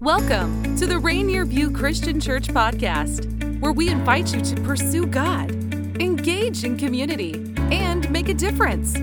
Welcome to the Rainier View Christian Church podcast, where we invite you to pursue God, engage in community, and make a difference.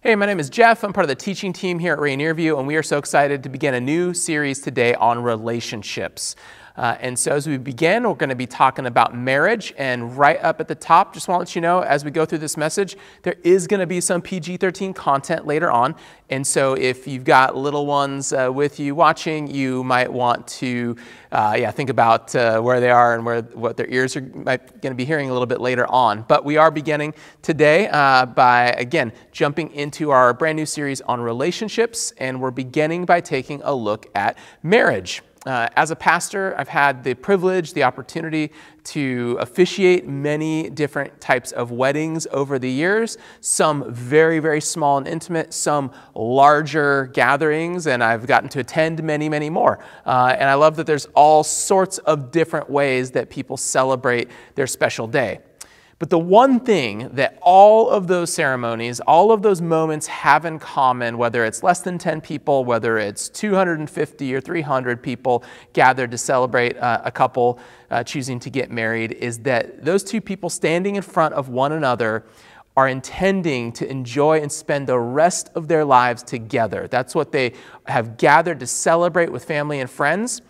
Hey, my name is Jeff. I'm part of the teaching team here at Rainier View, and we are so excited to begin a new series today on relationships. Uh, and so, as we begin, we're going to be talking about marriage. And right up at the top, just want to let you know as we go through this message, there is going to be some PG 13 content later on. And so, if you've got little ones uh, with you watching, you might want to uh, yeah, think about uh, where they are and where, what their ears are going to be hearing a little bit later on. But we are beginning today uh, by, again, jumping into our brand new series on relationships. And we're beginning by taking a look at marriage. Uh, as a pastor, I've had the privilege, the opportunity to officiate many different types of weddings over the years, some very, very small and intimate, some larger gatherings, and I've gotten to attend many, many more. Uh, and I love that there's all sorts of different ways that people celebrate their special day. But the one thing that all of those ceremonies, all of those moments have in common, whether it's less than 10 people, whether it's 250 or 300 people gathered to celebrate uh, a couple uh, choosing to get married, is that those two people standing in front of one another are intending to enjoy and spend the rest of their lives together. That's what they have gathered to celebrate with family and friends.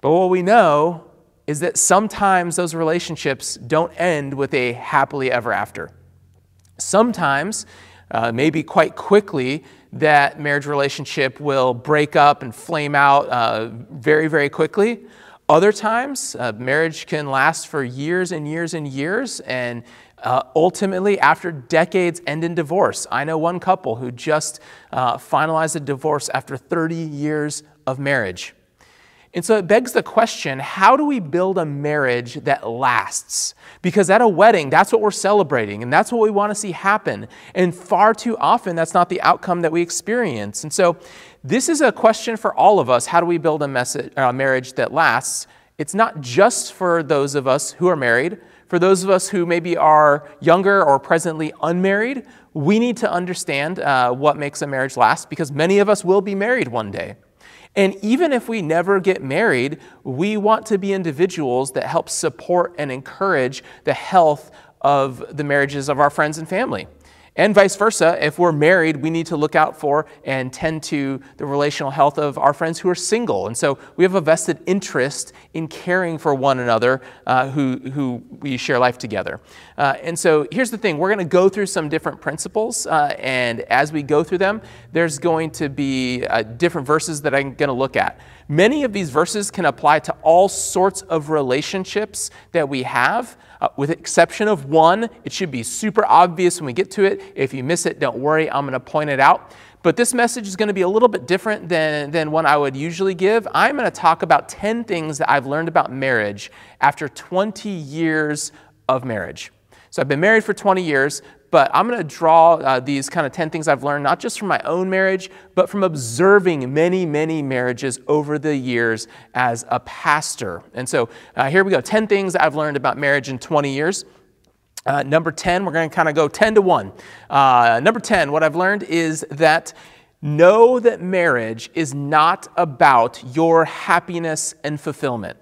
But what we know is that sometimes those relationships don't end with a happily ever after. Sometimes, uh, maybe quite quickly, that marriage relationship will break up and flame out uh, very, very quickly. Other times, uh, marriage can last for years and years and years, and uh, ultimately, after decades, end in divorce. I know one couple who just uh, finalized a divorce after 30 years of marriage. And so it begs the question how do we build a marriage that lasts? Because at a wedding, that's what we're celebrating, and that's what we want to see happen. And far too often, that's not the outcome that we experience. And so this is a question for all of us how do we build a, message, a marriage that lasts? It's not just for those of us who are married. For those of us who maybe are younger or presently unmarried, we need to understand uh, what makes a marriage last because many of us will be married one day. And even if we never get married, we want to be individuals that help support and encourage the health of the marriages of our friends and family. And vice versa, if we're married, we need to look out for and tend to the relational health of our friends who are single. And so we have a vested interest in caring for one another uh, who, who we share life together. Uh, and so here's the thing we're going to go through some different principles. Uh, and as we go through them, there's going to be uh, different verses that I'm going to look at. Many of these verses can apply to all sorts of relationships that we have. Uh, with exception of one, it should be super obvious when we get to it. If you miss it, don't worry, I'm going to point it out. But this message is going to be a little bit different than, than one I would usually give. I'm going to talk about 10 things that I've learned about marriage after 20 years of marriage. So I've been married for 20 years, but I'm going to draw uh, these kind of 10 things I've learned, not just from my own marriage, but from observing many, many marriages over the years as a pastor. And so uh, here we go 10 things I've learned about marriage in 20 years. Uh, number 10, we're going to kind of go 10 to 1. Uh, number 10, what I've learned is that know that marriage is not about your happiness and fulfillment.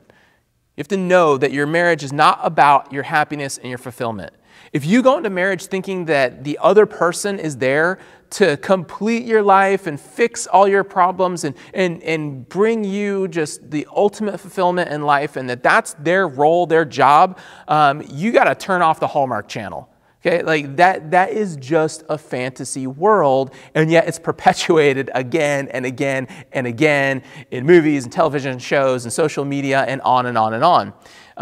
You have to know that your marriage is not about your happiness and your fulfillment. If you go into marriage thinking that the other person is there to complete your life and fix all your problems and, and, and bring you just the ultimate fulfillment in life and that that's their role, their job, um, you got to turn off the Hallmark channel. Okay, like that, that is just a fantasy world, and yet it's perpetuated again and again and again in movies and television shows and social media and on and on and on.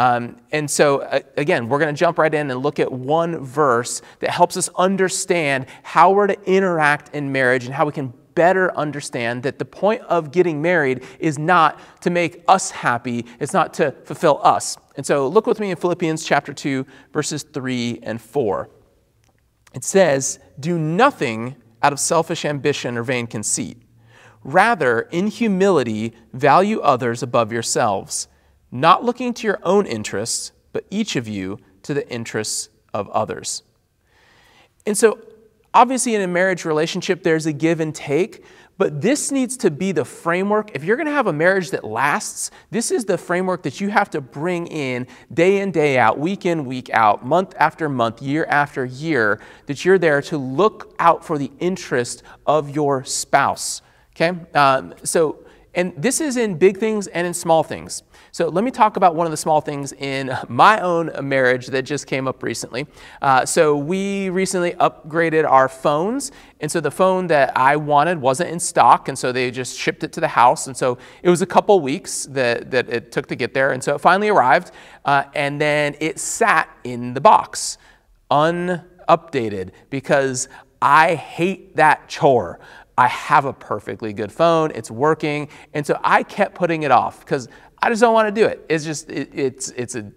Um, and so, uh, again, we're going to jump right in and look at one verse that helps us understand how we're to interact in marriage and how we can better understand that the point of getting married is not to make us happy, it's not to fulfill us. And so, look with me in Philippians chapter 2, verses 3 and 4. It says, Do nothing out of selfish ambition or vain conceit. Rather, in humility, value others above yourselves not looking to your own interests, but each of you to the interests of others. And so Obviously, in a marriage relationship, there's a give and take, but this needs to be the framework. If you're going to have a marriage that lasts, this is the framework that you have to bring in day in, day out, week in, week out, month after month, year after year, that you're there to look out for the interest of your spouse. Okay? Um, so, and this is in big things and in small things. So let me talk about one of the small things in my own marriage that just came up recently. Uh, so we recently upgraded our phones, and so the phone that I wanted wasn't in stock, and so they just shipped it to the house. And so it was a couple weeks that, that it took to get there, and so it finally arrived, uh, and then it sat in the box, unupdated, because I hate that chore. I have a perfectly good phone, it's working. And so I kept putting it off because I just don't want to do it. It's just, it, it's, it's a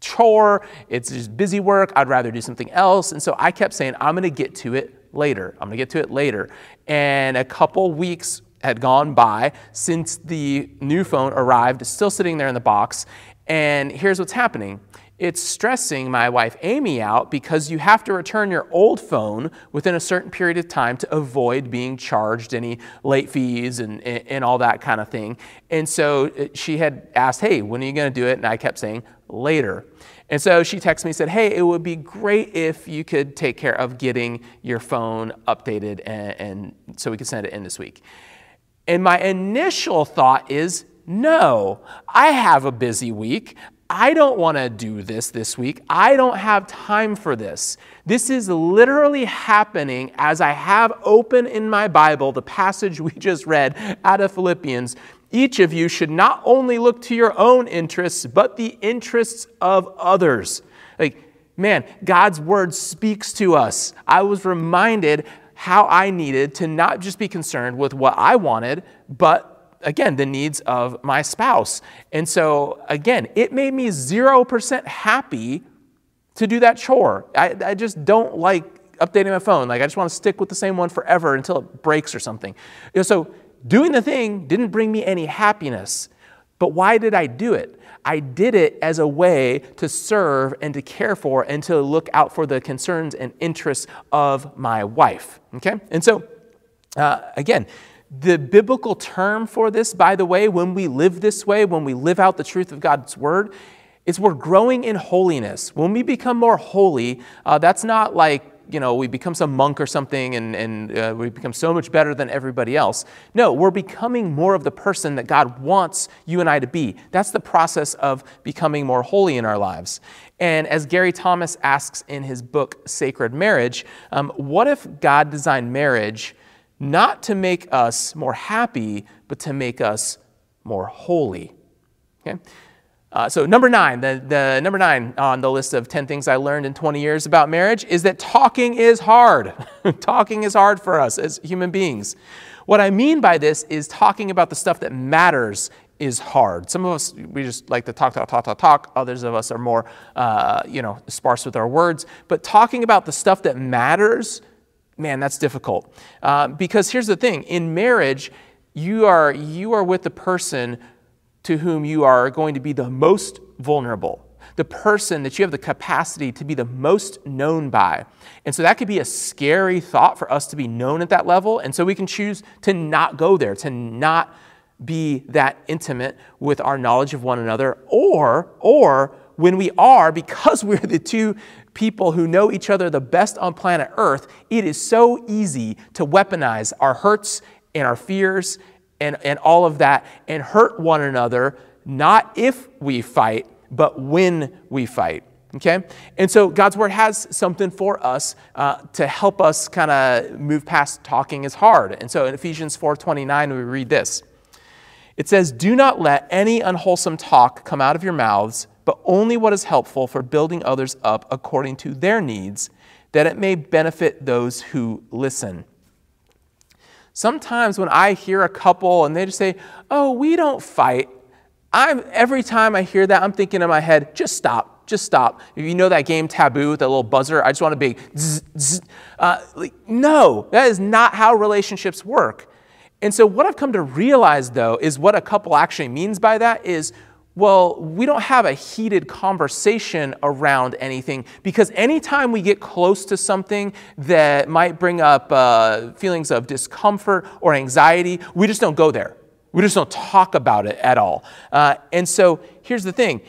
chore, it's just busy work. I'd rather do something else. And so I kept saying, I'm going to get to it later. I'm going to get to it later. And a couple weeks had gone by since the new phone arrived, still sitting there in the box. And here's what's happening it's stressing my wife Amy out because you have to return your old phone within a certain period of time to avoid being charged any late fees and, and all that kind of thing. And so uh, she had asked, Hey, when are you going to do it? And I kept saying, Later. And so she texted me and said, Hey, it would be great if you could take care of getting your phone updated and, and so we could send it in this week. And my initial thought is, no, I have a busy week. I don't want to do this this week. I don't have time for this. This is literally happening as I have open in my Bible the passage we just read out of Philippians. Each of you should not only look to your own interests, but the interests of others. Like, man, God's word speaks to us. I was reminded how I needed to not just be concerned with what I wanted, but again, the needs of my spouse. And so, again, it made me 0% happy to do that chore. I, I just don't like updating my phone. Like, I just want to stick with the same one forever until it breaks or something. You know, so, doing the thing didn't bring me any happiness. But why did I do it? I did it as a way to serve and to care for and to look out for the concerns and interests of my wife. Okay? And so, uh, again, the biblical term for this, by the way, when we live this way, when we live out the truth of God's word, is we're growing in holiness. When we become more holy, uh, that's not like, you know, we become some monk or something and, and uh, we become so much better than everybody else. No, we're becoming more of the person that God wants you and I to be. That's the process of becoming more holy in our lives. And as Gary Thomas asks in his book, Sacred Marriage, um, what if God designed marriage? Not to make us more happy, but to make us more holy. Okay? Uh, so number nine, the, the number nine on the list of 10 things I learned in 20 years about marriage is that talking is hard. talking is hard for us as human beings. What I mean by this is talking about the stuff that matters is hard. Some of us, we just like to talk, talk, talk, talk, talk. Others of us are more, uh, you know, sparse with our words. But talking about the stuff that matters man, that's difficult. Uh, because here's the thing in marriage, you are, you are with the person to whom you are going to be the most vulnerable, the person that you have the capacity to be the most known by. And so that could be a scary thought for us to be known at that level. And so we can choose to not go there, to not be that intimate with our knowledge of one another, or, or when we are, because we're the two people who know each other the best on planet Earth, it is so easy to weaponize our hurts and our fears and, and all of that and hurt one another, not if we fight, but when we fight. Okay? And so God's word has something for us uh, to help us kind of move past talking is hard. And so in Ephesians 4:29 we read this. It says, "Do not let any unwholesome talk come out of your mouths, but only what is helpful for building others up according to their needs, that it may benefit those who listen. Sometimes when I hear a couple and they just say, Oh, we don't fight, I'm, every time I hear that, I'm thinking in my head, just stop, just stop. If you know that game Taboo with that little buzzer, I just want to be, zzz, zzz. Uh, like, no, that is not how relationships work. And so, what I've come to realize, though, is what a couple actually means by that is Well, we don't have a heated conversation around anything because anytime we get close to something that might bring up uh, feelings of discomfort or anxiety, we just don't go there. We just don't talk about it at all. Uh, and so here's the thing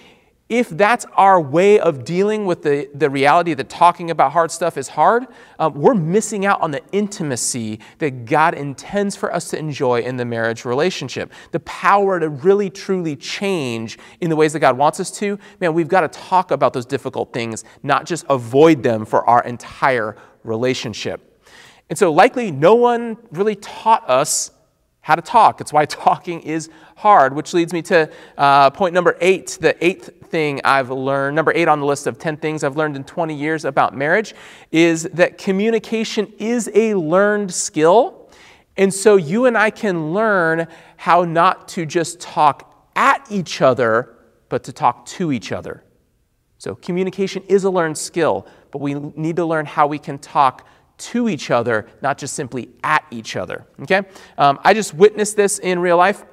if that's our way of dealing with the, the reality that talking about hard stuff is hard, um, we're missing out on the intimacy that God intends for us to enjoy in the marriage relationship. The power to really, truly change in the ways that God wants us to. Man, we've got to talk about those difficult things, not just avoid them for our entire relationship. And so, likely, no one really taught us how to talk. It's why talking is hard, which leads me to uh, point number eight, the eighth thing I've learned, number eight on the list of 10 things I've learned in 20 years about marriage, is that communication is a learned skill. And so you and I can learn how not to just talk at each other, but to talk to each other. So communication is a learned skill, but we need to learn how we can talk to each other, not just simply at each other. Okay? Um, I just witnessed this in real life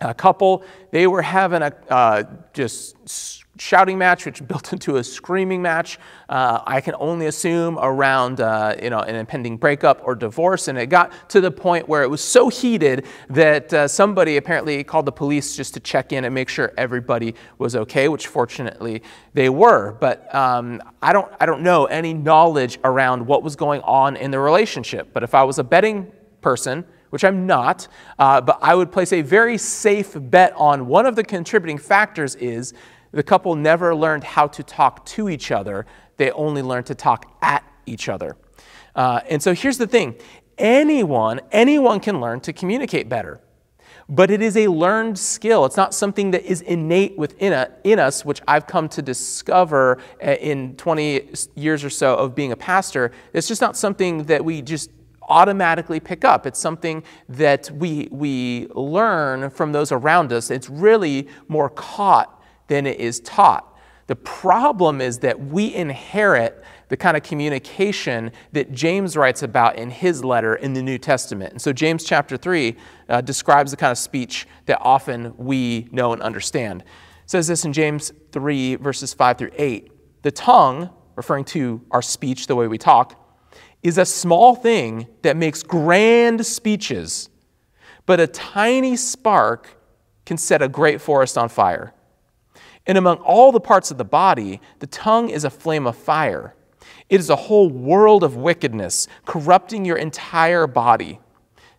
a couple, they were having a uh, just shouting match, which built into a screaming match. Uh, I can only assume around uh, you know an impending breakup or divorce, and it got to the point where it was so heated that uh, somebody apparently called the police just to check in and make sure everybody was okay, which fortunately they were. But um, I don't I don't know any knowledge around what was going on in the relationship. But if I was a betting person which I'm not, uh, but I would place a very safe bet on one of the contributing factors is the couple never learned how to talk to each other, they only learned to talk at each other. Uh, and so here's the thing anyone, anyone can learn to communicate better. But it is a learned skill. It's not something that is innate within a, in us, which I've come to discover uh, in 20 years or so of being a pastor. It's just not something that we just automatically pick up. It's something that we, we learn from those around us. It's really more caught than it is taught. The problem is that we inherit the kind of communication that James writes about in his letter in the New Testament. And so, James chapter 3 uh, describes the kind of speech that often we know and understand. It says this in James 3, verses 5 through 8. The tongue, referring to our speech, the way we talk, is a small thing that makes grand speeches, but a tiny spark can set a great forest on fire. And among all the parts of the body, the tongue is a flame of fire. It is a whole world of wickedness, corrupting your entire body.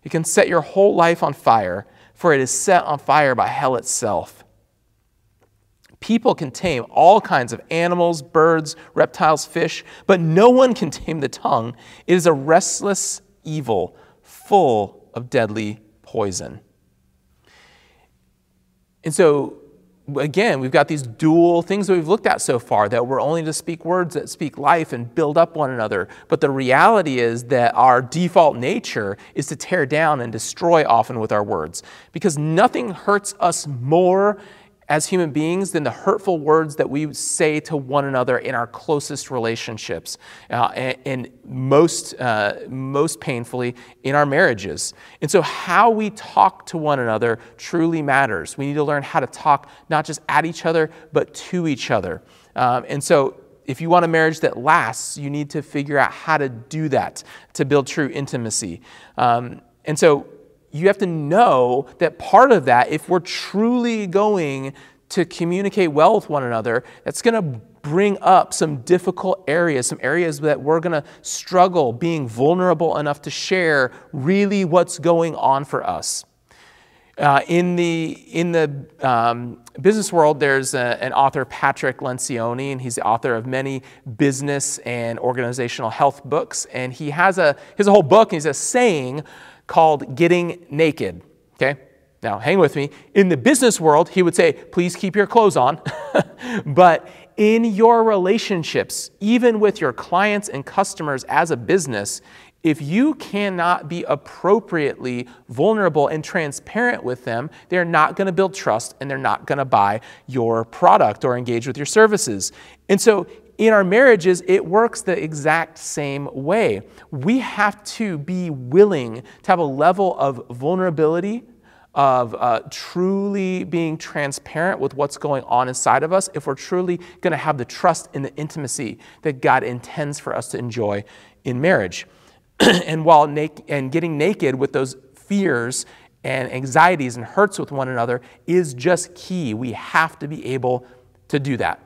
It can set your whole life on fire, for it is set on fire by hell itself. People can tame all kinds of animals, birds, reptiles, fish, but no one can tame the tongue. It is a restless evil full of deadly poison. And so, again, we've got these dual things that we've looked at so far that we're only to speak words that speak life and build up one another. But the reality is that our default nature is to tear down and destroy often with our words because nothing hurts us more as human beings than the hurtful words that we say to one another in our closest relationships, uh, and, and, most, uh, most painfully in our marriages. And so, how we talk to one another truly matters. We need to learn how to talk not just at each other, but to each other. Um, and so, if you want a marriage that lasts, you need to figure out how to do that to build true intimacy. Um, and so, you have to know that part of that, if we're truly going to communicate well with one another, that's going to bring up some difficult areas, some areas that we're going to struggle being vulnerable enough to share really what's going on for us. Uh, in the, in the um, business world, there's a, an author, Patrick Lencioni, and he's the author of many business and organizational health books. And he has a, he has a whole book, and he's a saying called Getting Naked. Okay? Now, hang with me. In the business world, he would say, please keep your clothes on. but in your relationships, even with your clients and customers as a business, if you cannot be appropriately vulnerable and transparent with them, they're not going to build trust and they're not going to buy your product or engage with your services. And so in our marriages, it works the exact same way. We have to be willing to have a level of vulnerability, of uh, truly being transparent with what's going on inside of us, if we're truly going to have the trust and the intimacy that God intends for us to enjoy in marriage. and while na- and getting naked with those fears and anxieties and hurts with one another is just key. We have to be able to do that.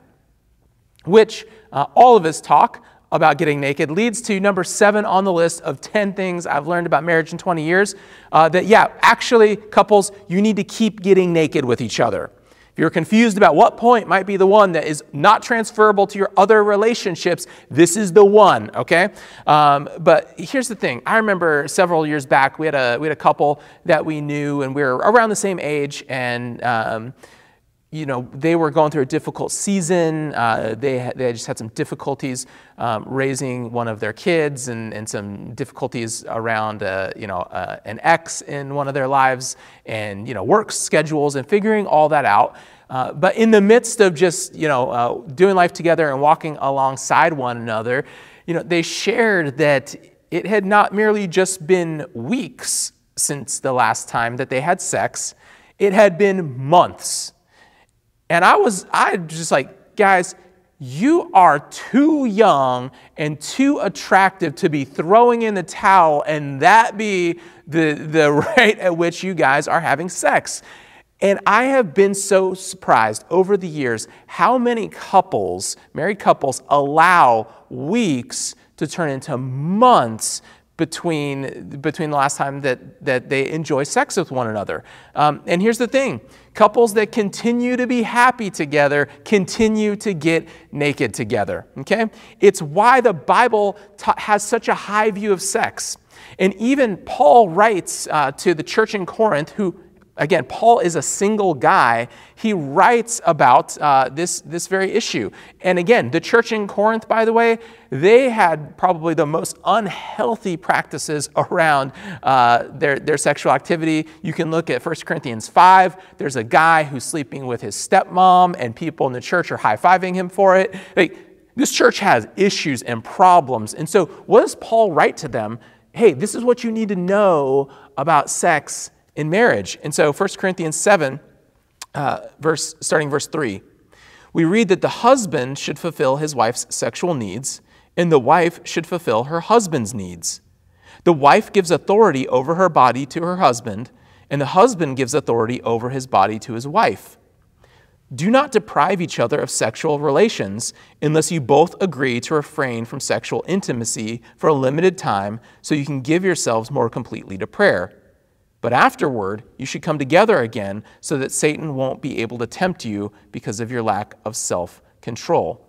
Which uh, all of us talk about getting naked leads to number seven on the list of 10 things I've learned about marriage in 20 years. Uh, that, yeah, actually, couples, you need to keep getting naked with each other. If you're confused about what point might be the one that is not transferable to your other relationships, this is the one, okay? Um, but here's the thing. I remember several years back, we had a, we had a couple that we knew, and we were around the same age, and um, you know, they were going through a difficult season. Uh, they, they just had some difficulties um, raising one of their kids and, and some difficulties around, uh, you know, uh, an ex in one of their lives and, you know, work schedules and figuring all that out. Uh, but in the midst of just, you know, uh, doing life together and walking alongside one another, you know, they shared that it had not merely just been weeks since the last time that they had sex, it had been months and I was, I just like, guys, you are too young and too attractive to be throwing in the towel and that be the, the rate at which you guys are having sex. And I have been so surprised over the years how many couples, married couples, allow weeks to turn into months between, between the last time that, that they enjoy sex with one another. Um, and here's the thing couples that continue to be happy together continue to get naked together. Okay? It's why the Bible has such a high view of sex. And even Paul writes uh, to the church in Corinth, who Again, Paul is a single guy. He writes about uh, this, this very issue. And again, the church in Corinth, by the way, they had probably the most unhealthy practices around uh, their, their sexual activity. You can look at 1 Corinthians 5. There's a guy who's sleeping with his stepmom, and people in the church are high fiving him for it. Like, this church has issues and problems. And so, what does Paul write to them? Hey, this is what you need to know about sex in marriage. And so 1 Corinthians 7, uh, verse, starting verse 3, we read that the husband should fulfill his wife's sexual needs, and the wife should fulfill her husband's needs. The wife gives authority over her body to her husband, and the husband gives authority over his body to his wife. Do not deprive each other of sexual relations unless you both agree to refrain from sexual intimacy for a limited time so you can give yourselves more completely to prayer. But afterward, you should come together again so that Satan won't be able to tempt you because of your lack of self control.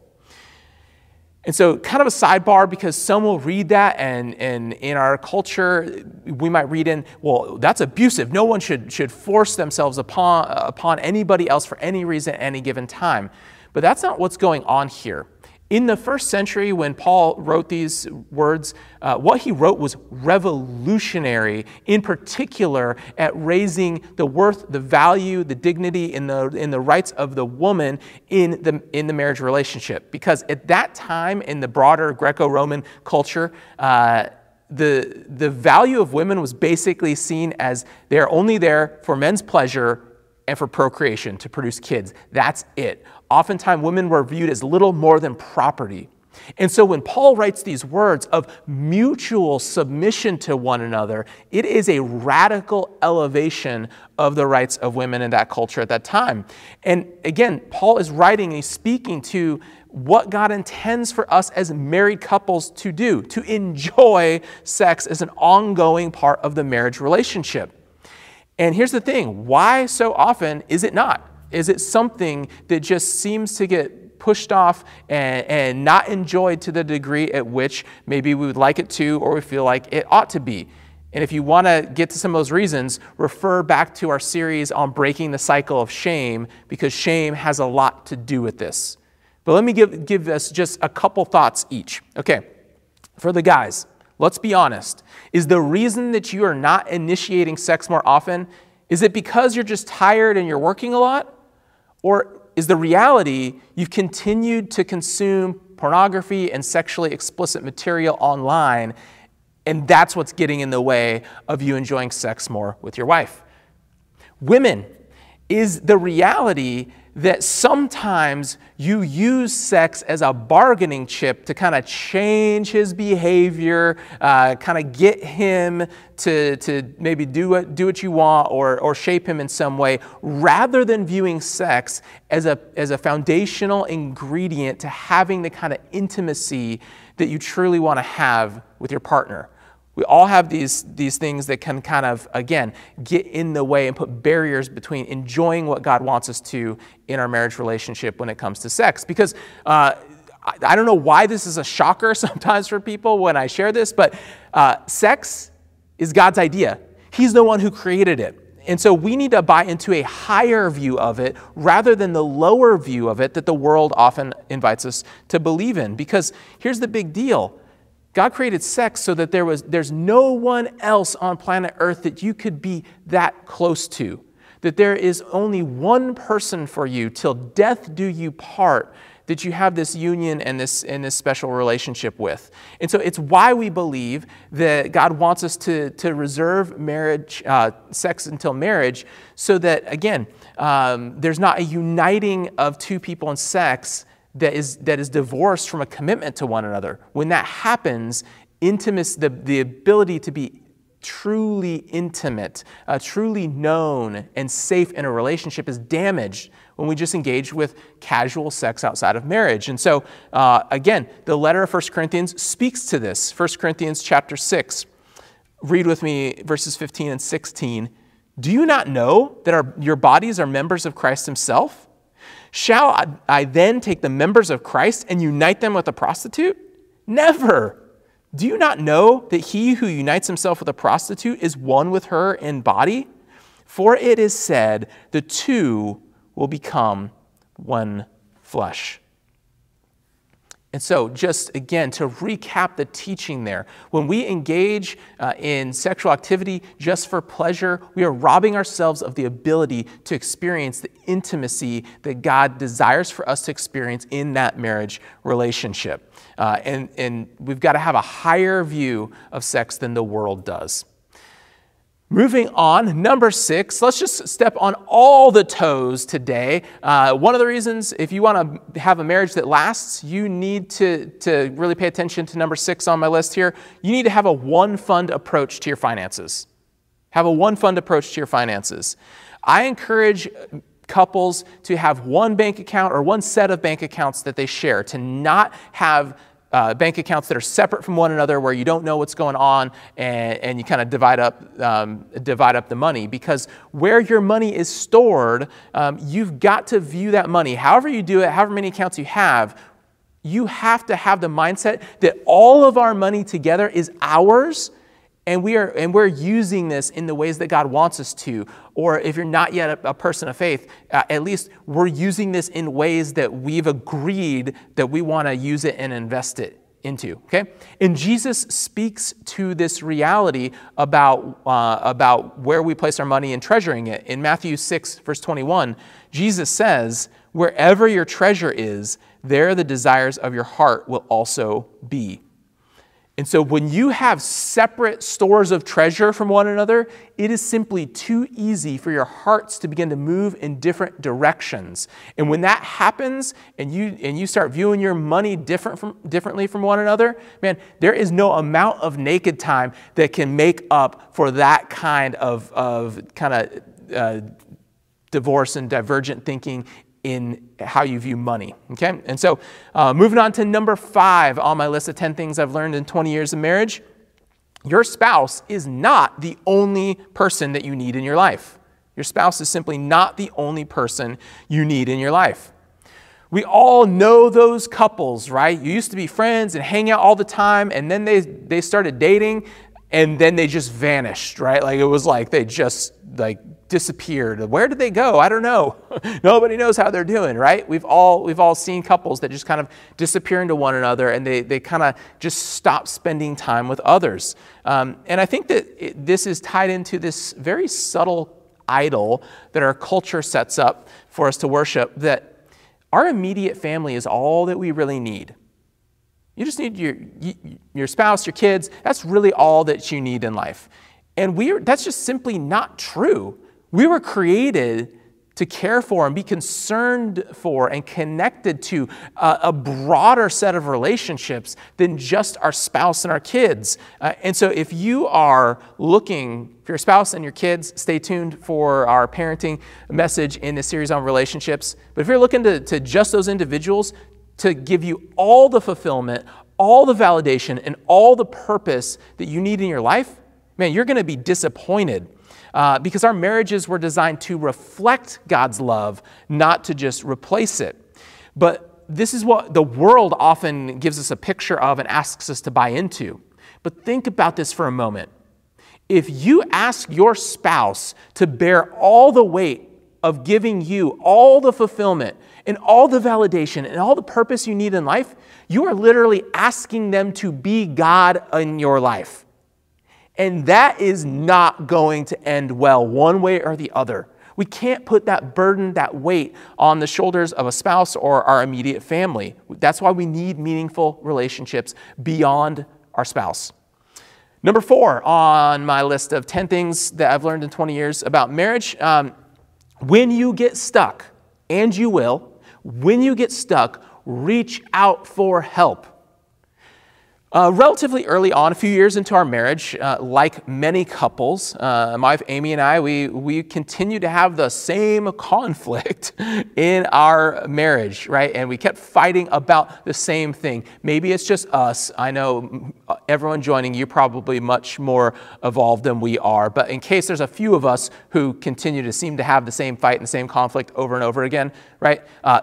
And so, kind of a sidebar because some will read that, and, and in our culture, we might read in, well, that's abusive. No one should, should force themselves upon, upon anybody else for any reason at any given time. But that's not what's going on here. In the first century, when Paul wrote these words, uh, what he wrote was revolutionary, in particular at raising the worth, the value, the dignity, and the, in the rights of the woman in the, in the marriage relationship. Because at that time, in the broader Greco Roman culture, uh, the, the value of women was basically seen as they're only there for men's pleasure and for procreation to produce kids. That's it. Oftentimes, women were viewed as little more than property. And so, when Paul writes these words of mutual submission to one another, it is a radical elevation of the rights of women in that culture at that time. And again, Paul is writing, he's speaking to what God intends for us as married couples to do, to enjoy sex as an ongoing part of the marriage relationship. And here's the thing why so often is it not? Is it something that just seems to get pushed off and, and not enjoyed to the degree at which maybe we would like it to or we feel like it ought to be? And if you want to get to some of those reasons, refer back to our series on breaking the cycle of shame because shame has a lot to do with this. But let me give, give us just a couple thoughts each. Okay, for the guys, let's be honest. Is the reason that you are not initiating sex more often, is it because you're just tired and you're working a lot? Or is the reality you've continued to consume pornography and sexually explicit material online, and that's what's getting in the way of you enjoying sex more with your wife? Women, is the reality that sometimes you use sex as a bargaining chip to kind of change his behavior, uh, kind of get him to, to maybe do what, do what you want or, or shape him in some way, rather than viewing sex as a, as a foundational ingredient to having the kind of intimacy that you truly want to have with your partner. We all have these, these things that can kind of, again, get in the way and put barriers between enjoying what God wants us to in our marriage relationship when it comes to sex. Because uh, I, I, don't know why this is a shocker sometimes for people when I share this, but uh, sex is God's idea. He's the one who created it. And so we need to buy into a higher view of it rather than the lower view of it that the world often invites us to believe in. Because here's the big deal God created sex so that there was, there's no one else on planet Earth that you could be that close to. That there is only one person for you till death do you part that you have this union and this, and this special relationship with. And so it's why we believe that God wants us to, to reserve marriage, uh, sex until marriage, so that, again, um, there's not a uniting of two people in sex that is, that is divorced from a commitment to one another. When that happens, intimacy, the, the ability to be truly intimate, uh, truly known, and safe in a relationship is damaged when we just engage with casual sex outside of marriage. And so, uh, again, the letter of 1 Corinthians speaks to this. 1 Corinthians chapter 6. Read with me verses 15 and 16. Do you not know that our, your bodies are members of Christ Himself? Shall I then take the members of Christ and unite them with a prostitute? Never. Do you not know that he who unites himself with a prostitute is one with her in body? For it is said, the two will become one flesh. And so, just again, to recap the teaching there, when we engage uh, in sexual activity just for pleasure, we are robbing ourselves of the ability to experience the intimacy that God desires for us to experience in that marriage relationship. Uh, and, and we've got to have a higher view of sex than the world does. Moving on, number six, let's just step on all the toes today. Uh, one of the reasons, if you want to have a marriage that lasts, you need to, to really pay attention to number six on my list here. You need to have a one fund approach to your finances. Have a one fund approach to your finances. I encourage couples to have one bank account or one set of bank accounts that they share, to not have uh, bank accounts that are separate from one another where you don't know what's going on and, and you kind of divide up, um, divide up the money. Because where your money is stored, um, you've got to view that money, however you do it, however many accounts you have, you have to have the mindset that all of our money together is ours and we are and we're using this in the ways that God wants us to. Or if you're not yet a, a person of faith uh, at least we're using this in ways that we've agreed that we want to use it and invest it into okay? And jesus speaks to this reality about uh, about where we place our money and treasuring it. In matthew 6 verse 21 jesus says wherever your treasure is there the desires of your heart will also be and so when you have separate stores of treasure from one another, it is simply too easy for your hearts to begin to move in different directions. And when that happens and you and you start viewing your money different from, differently from one another, man, there is no amount of naked time that can make up for that kind of, of kind of uh, divorce and divergent thinking in how you view money. Okay? And so, uh, moving on to number five on my list of 10 things I've learned in 20 years of marriage your spouse is not the only person that you need in your life. Your spouse is simply not the only person you need in your life. We all know those couples, right? You used to be friends and hang out all the time, and then they, they started dating, and then they just vanished, right? Like it was like they just like disappeared. Where did they go? I don't know. Nobody knows how they're doing, right? We've all we've all seen couples that just kind of disappear into one another and they they kind of just stop spending time with others. Um, and I think that it, this is tied into this very subtle idol that our culture sets up for us to worship. That our immediate family is all that we really need. You just need your, your spouse, your kids. That's really all that you need in life. And we that's just simply not true. We were created to care for and be concerned for and connected to a, a broader set of relationships than just our spouse and our kids. Uh, and so, if you are looking for your spouse and your kids, stay tuned for our parenting message in this series on relationships. But if you're looking to, to just those individuals to give you all the fulfillment, all the validation, and all the purpose that you need in your life, man, you're going to be disappointed uh, because our marriages were designed to reflect God's love, not to just replace it. But this is what the world often gives us a picture of and asks us to buy into. But think about this for a moment. If you ask your spouse to bear all the weight of giving you all the fulfillment and all the validation and all the purpose you need in life, you are literally asking them to be God in your life. And that is not going to end well, one way or the other. We can't put that burden, that weight on the shoulders of a spouse or our immediate family. That's why we need meaningful relationships beyond our spouse. Number four on my list of 10 things that I've learned in 20 years about marriage um, when you get stuck, and you will, when you get stuck, reach out for help. Uh, relatively early on, a few years into our marriage, uh, like many couples, uh, my wife Amy and I, we, we continue to have the same conflict in our marriage, right? And we kept fighting about the same thing. Maybe it's just us. I know everyone joining, you're probably much more evolved than we are. But in case there's a few of us who continue to seem to have the same fight and the same conflict over and over again, right? Uh,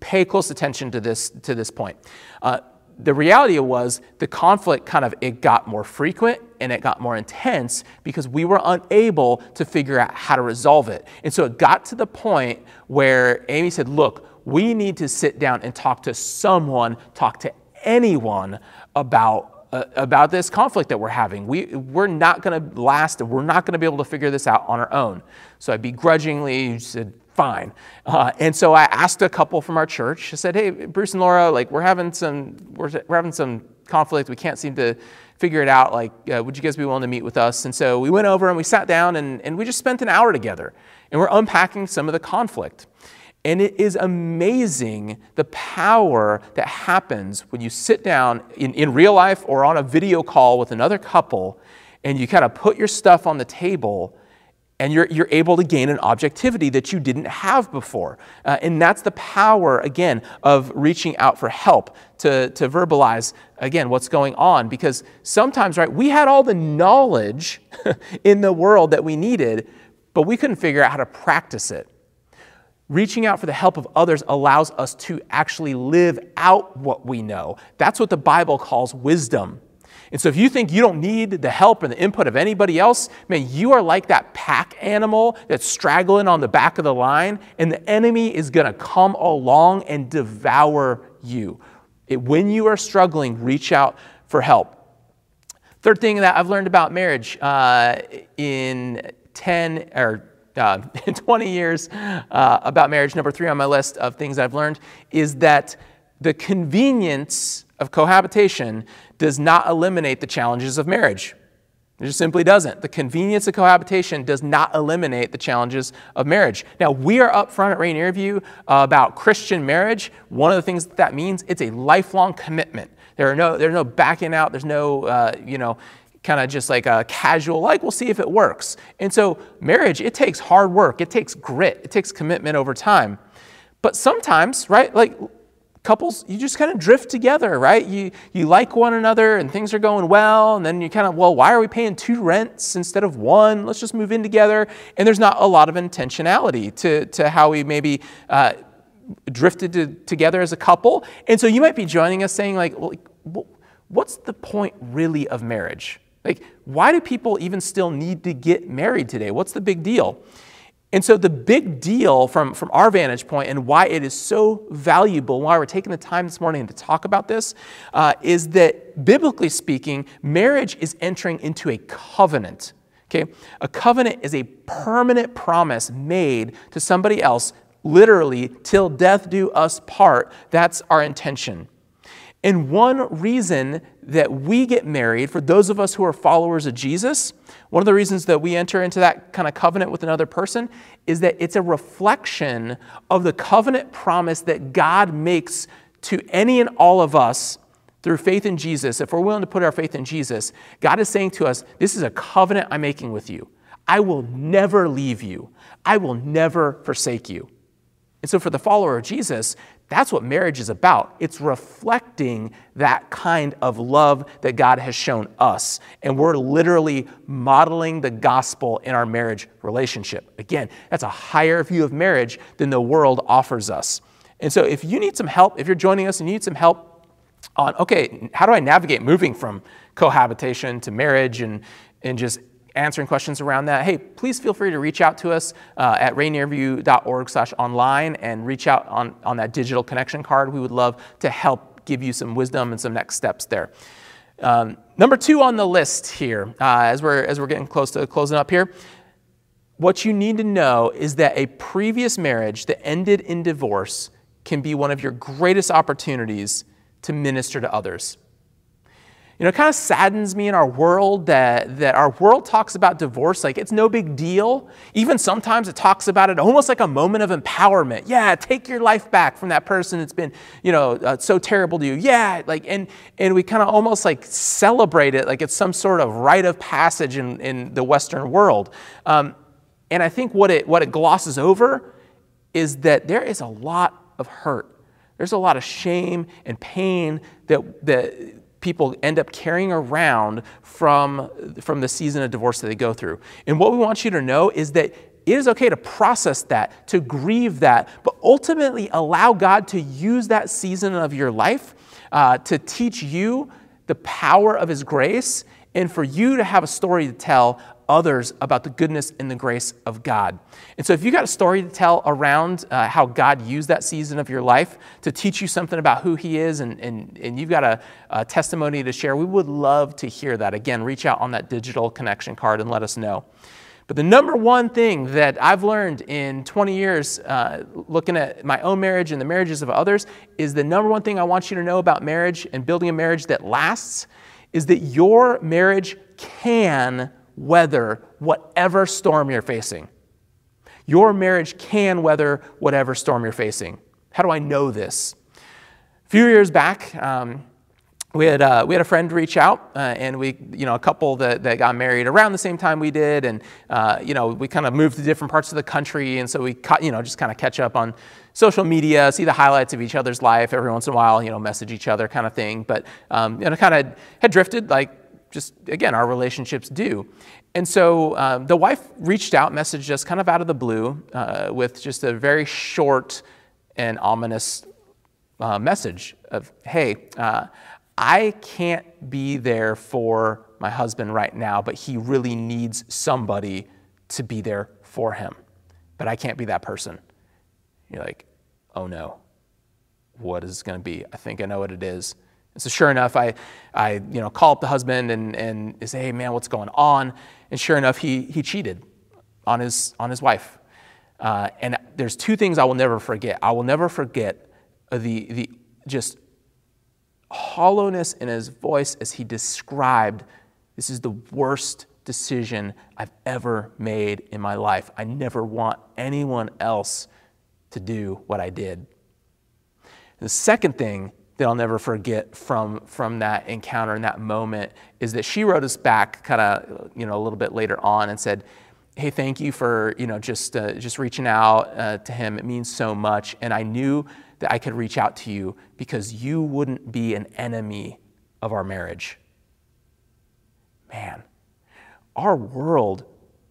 pay close attention to this, to this point uh, the reality was the conflict kind of it got more frequent and it got more intense because we were unable to figure out how to resolve it. And so it got to the point where Amy said, "Look, we need to sit down and talk to someone, talk to anyone about uh, about this conflict that we're having. We, we're not going to last, we're not going to be able to figure this out on our own. So I begrudgingly said, fine. Uh, and so I asked a couple from our church. I said, hey, Bruce and Laura, like we're having some we're, we're having some conflict. We can't seem to figure it out. Like, uh, would you guys be willing to meet with us? And so we went over and we sat down and, and we just spent an hour together. And we're unpacking some of the conflict. And it is amazing the power that happens when you sit down in, in real life or on a video call with another couple and you kind of put your stuff on the table and you're, you're able to gain an objectivity that you didn't have before. Uh, and that's the power, again, of reaching out for help to, to verbalize, again, what's going on. Because sometimes, right, we had all the knowledge in the world that we needed, but we couldn't figure out how to practice it. Reaching out for the help of others allows us to actually live out what we know. That's what the Bible calls wisdom. And so if you think you don't need the help and the input of anybody else, man, you are like that pack animal that's straggling on the back of the line, and the enemy is going to come along and devour you. It, when you are struggling, reach out for help. Third thing that I've learned about marriage uh, in 10 or uh, in 20 years uh, about marriage, number three on my list of things I've learned is that the convenience of cohabitation does not eliminate the challenges of marriage. It just simply doesn't. The convenience of cohabitation does not eliminate the challenges of marriage. Now, we are upfront at Rainier View about Christian marriage. One of the things that, that means it's a lifelong commitment. There are no, there's no backing out. There's no, uh, you know, kind of just like a casual, like, we'll see if it works. And so, marriage, it takes hard work, it takes grit, it takes commitment over time. But sometimes, right, like couples, you just kind of drift together, right? You, you like one another and things are going well, and then you kind of, well, why are we paying two rents instead of one? Let's just move in together. And there's not a lot of intentionality to, to how we maybe uh, drifted to, together as a couple. And so you might be joining us saying, like, well, what's the point really of marriage? Like, why do people even still need to get married today? What's the big deal? And so, the big deal from, from our vantage point and why it is so valuable, why we're taking the time this morning to talk about this, uh, is that biblically speaking, marriage is entering into a covenant. Okay? A covenant is a permanent promise made to somebody else, literally, till death do us part. That's our intention. And one reason that we get married, for those of us who are followers of Jesus, one of the reasons that we enter into that kind of covenant with another person is that it's a reflection of the covenant promise that God makes to any and all of us through faith in Jesus. If we're willing to put our faith in Jesus, God is saying to us, This is a covenant I'm making with you. I will never leave you, I will never forsake you. And so, for the follower of Jesus, that's what marriage is about. It's reflecting that kind of love that God has shown us. And we're literally modeling the gospel in our marriage relationship. Again, that's a higher view of marriage than the world offers us. And so, if you need some help, if you're joining us and you need some help on, okay, how do I navigate moving from cohabitation to marriage and, and just answering questions around that, hey, please feel free to reach out to us uh, at rainierview.org slash online and reach out on, on that digital connection card. We would love to help give you some wisdom and some next steps there. Um, number two on the list here, uh, as, we're, as we're getting close to closing up here, what you need to know is that a previous marriage that ended in divorce can be one of your greatest opportunities to minister to others. You know, it kind of saddens me in our world that, that our world talks about divorce like it's no big deal. Even sometimes it talks about it almost like a moment of empowerment. Yeah, take your life back from that person that's been, you know, uh, so terrible to you. Yeah, like, and, and we kind of almost like celebrate it like it's some sort of rite of passage in, in the Western world. Um, and I think what it, what it glosses over is that there is a lot of hurt. There's a lot of shame and pain that, that people end up carrying around from, from the season of divorce that they go through. And what we want you to know is that it is okay to process that, to grieve that, but ultimately allow God to use that season of your life uh, to teach you the power of His grace and for you to have a story to tell others about the goodness and the grace of God. And so, if you got a story to tell around uh, how God used that season of your life to teach you something about who He is, and, and, and you've got a, a testimony to share, we would love to hear that. Again, reach out on that digital connection card and let us know. But the number one thing that I've learned in 20 years uh, looking at my own marriage and the marriages of others is the number one thing I want you to know about marriage and building a marriage that lasts is that your marriage can weather whatever storm you're facing. Your marriage can weather whatever storm you're facing. How do I know this? A few years back, um, we had, uh, we had a friend reach out, uh, and we, you know, a couple that, that got married around the same time we did, and, uh, you know, we kind of moved to different parts of the country, and so we, you know, just kind of catch up on social media, see the highlights of each other's life every once in a while, you know, message each other kind of thing, but, um, you know, kind of had drifted, like just, again, our relationships do. And so um, the wife reached out, messaged us kind of out of the blue uh, with just a very short and ominous uh, message of, hey, uh, I can't be there for my husband right now, but he really needs somebody to be there for him. But I can't be that person. You're like, oh no, what is it going to be? I think I know what it is. And so sure enough, I, I you know, call up the husband and, and say, hey, man, what's going on? And sure enough, he, he cheated on his, on his wife. Uh, and there's two things I will never forget. I will never forget the, the just hollowness in his voice as he described this is the worst decision I've ever made in my life. I never want anyone else to do what I did. The second thing that I'll never forget from, from that encounter and that moment is that she wrote us back kind of, you know, a little bit later on and said, hey, thank you for, you know, just, uh, just reaching out uh, to him. It means so much. And I knew that I could reach out to you because you wouldn't be an enemy of our marriage. Man, our world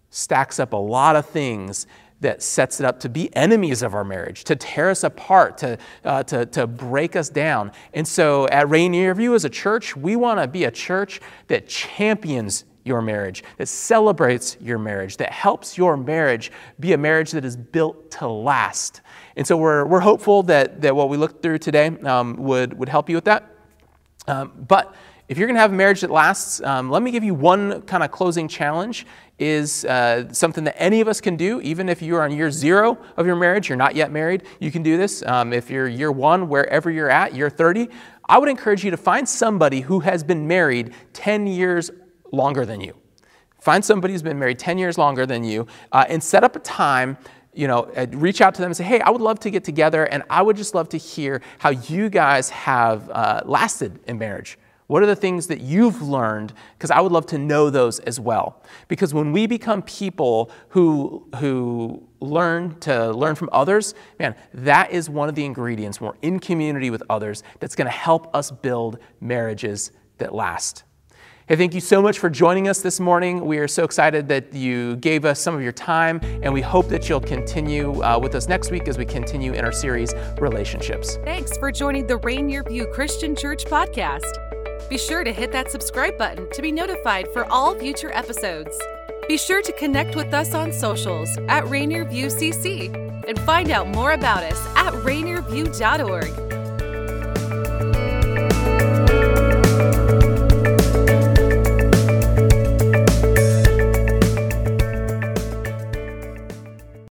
stacks up a lot of things that sets it up to be enemies of our marriage, to tear us apart, to, uh, to, to break us down. And so at Rainier View as a church, we want to be a church that champions your marriage, that celebrates your marriage, that helps your marriage be a marriage that is built to last. And so we're, we're hopeful that, that what we looked through today um, would, would help you with that. Um, but if you're going to have a marriage that lasts, um, let me give you one kind of closing challenge is uh, something that any of us can do, even if you're on year zero of your marriage, you're not yet married, you can do this. Um, if you're year one, wherever you're at, year 30, I would encourage you to find somebody who has been married 10 years longer than you. Find somebody who's been married 10 years longer than you uh, and set up a time you know, reach out to them and say, hey, I would love to get together and I would just love to hear how you guys have uh, lasted in marriage. What are the things that you've learned? Because I would love to know those as well. Because when we become people who, who learn to learn from others, man, that is one of the ingredients when we're in community with others that's going to help us build marriages that last. Hey, thank you so much for joining us this morning. We are so excited that you gave us some of your time, and we hope that you'll continue uh, with us next week as we continue in our series, Relationships. Thanks for joining the Rainier View Christian Church podcast. Be sure to hit that subscribe button to be notified for all future episodes. Be sure to connect with us on socials at Rainier View CC and find out more about us at rainierview.org.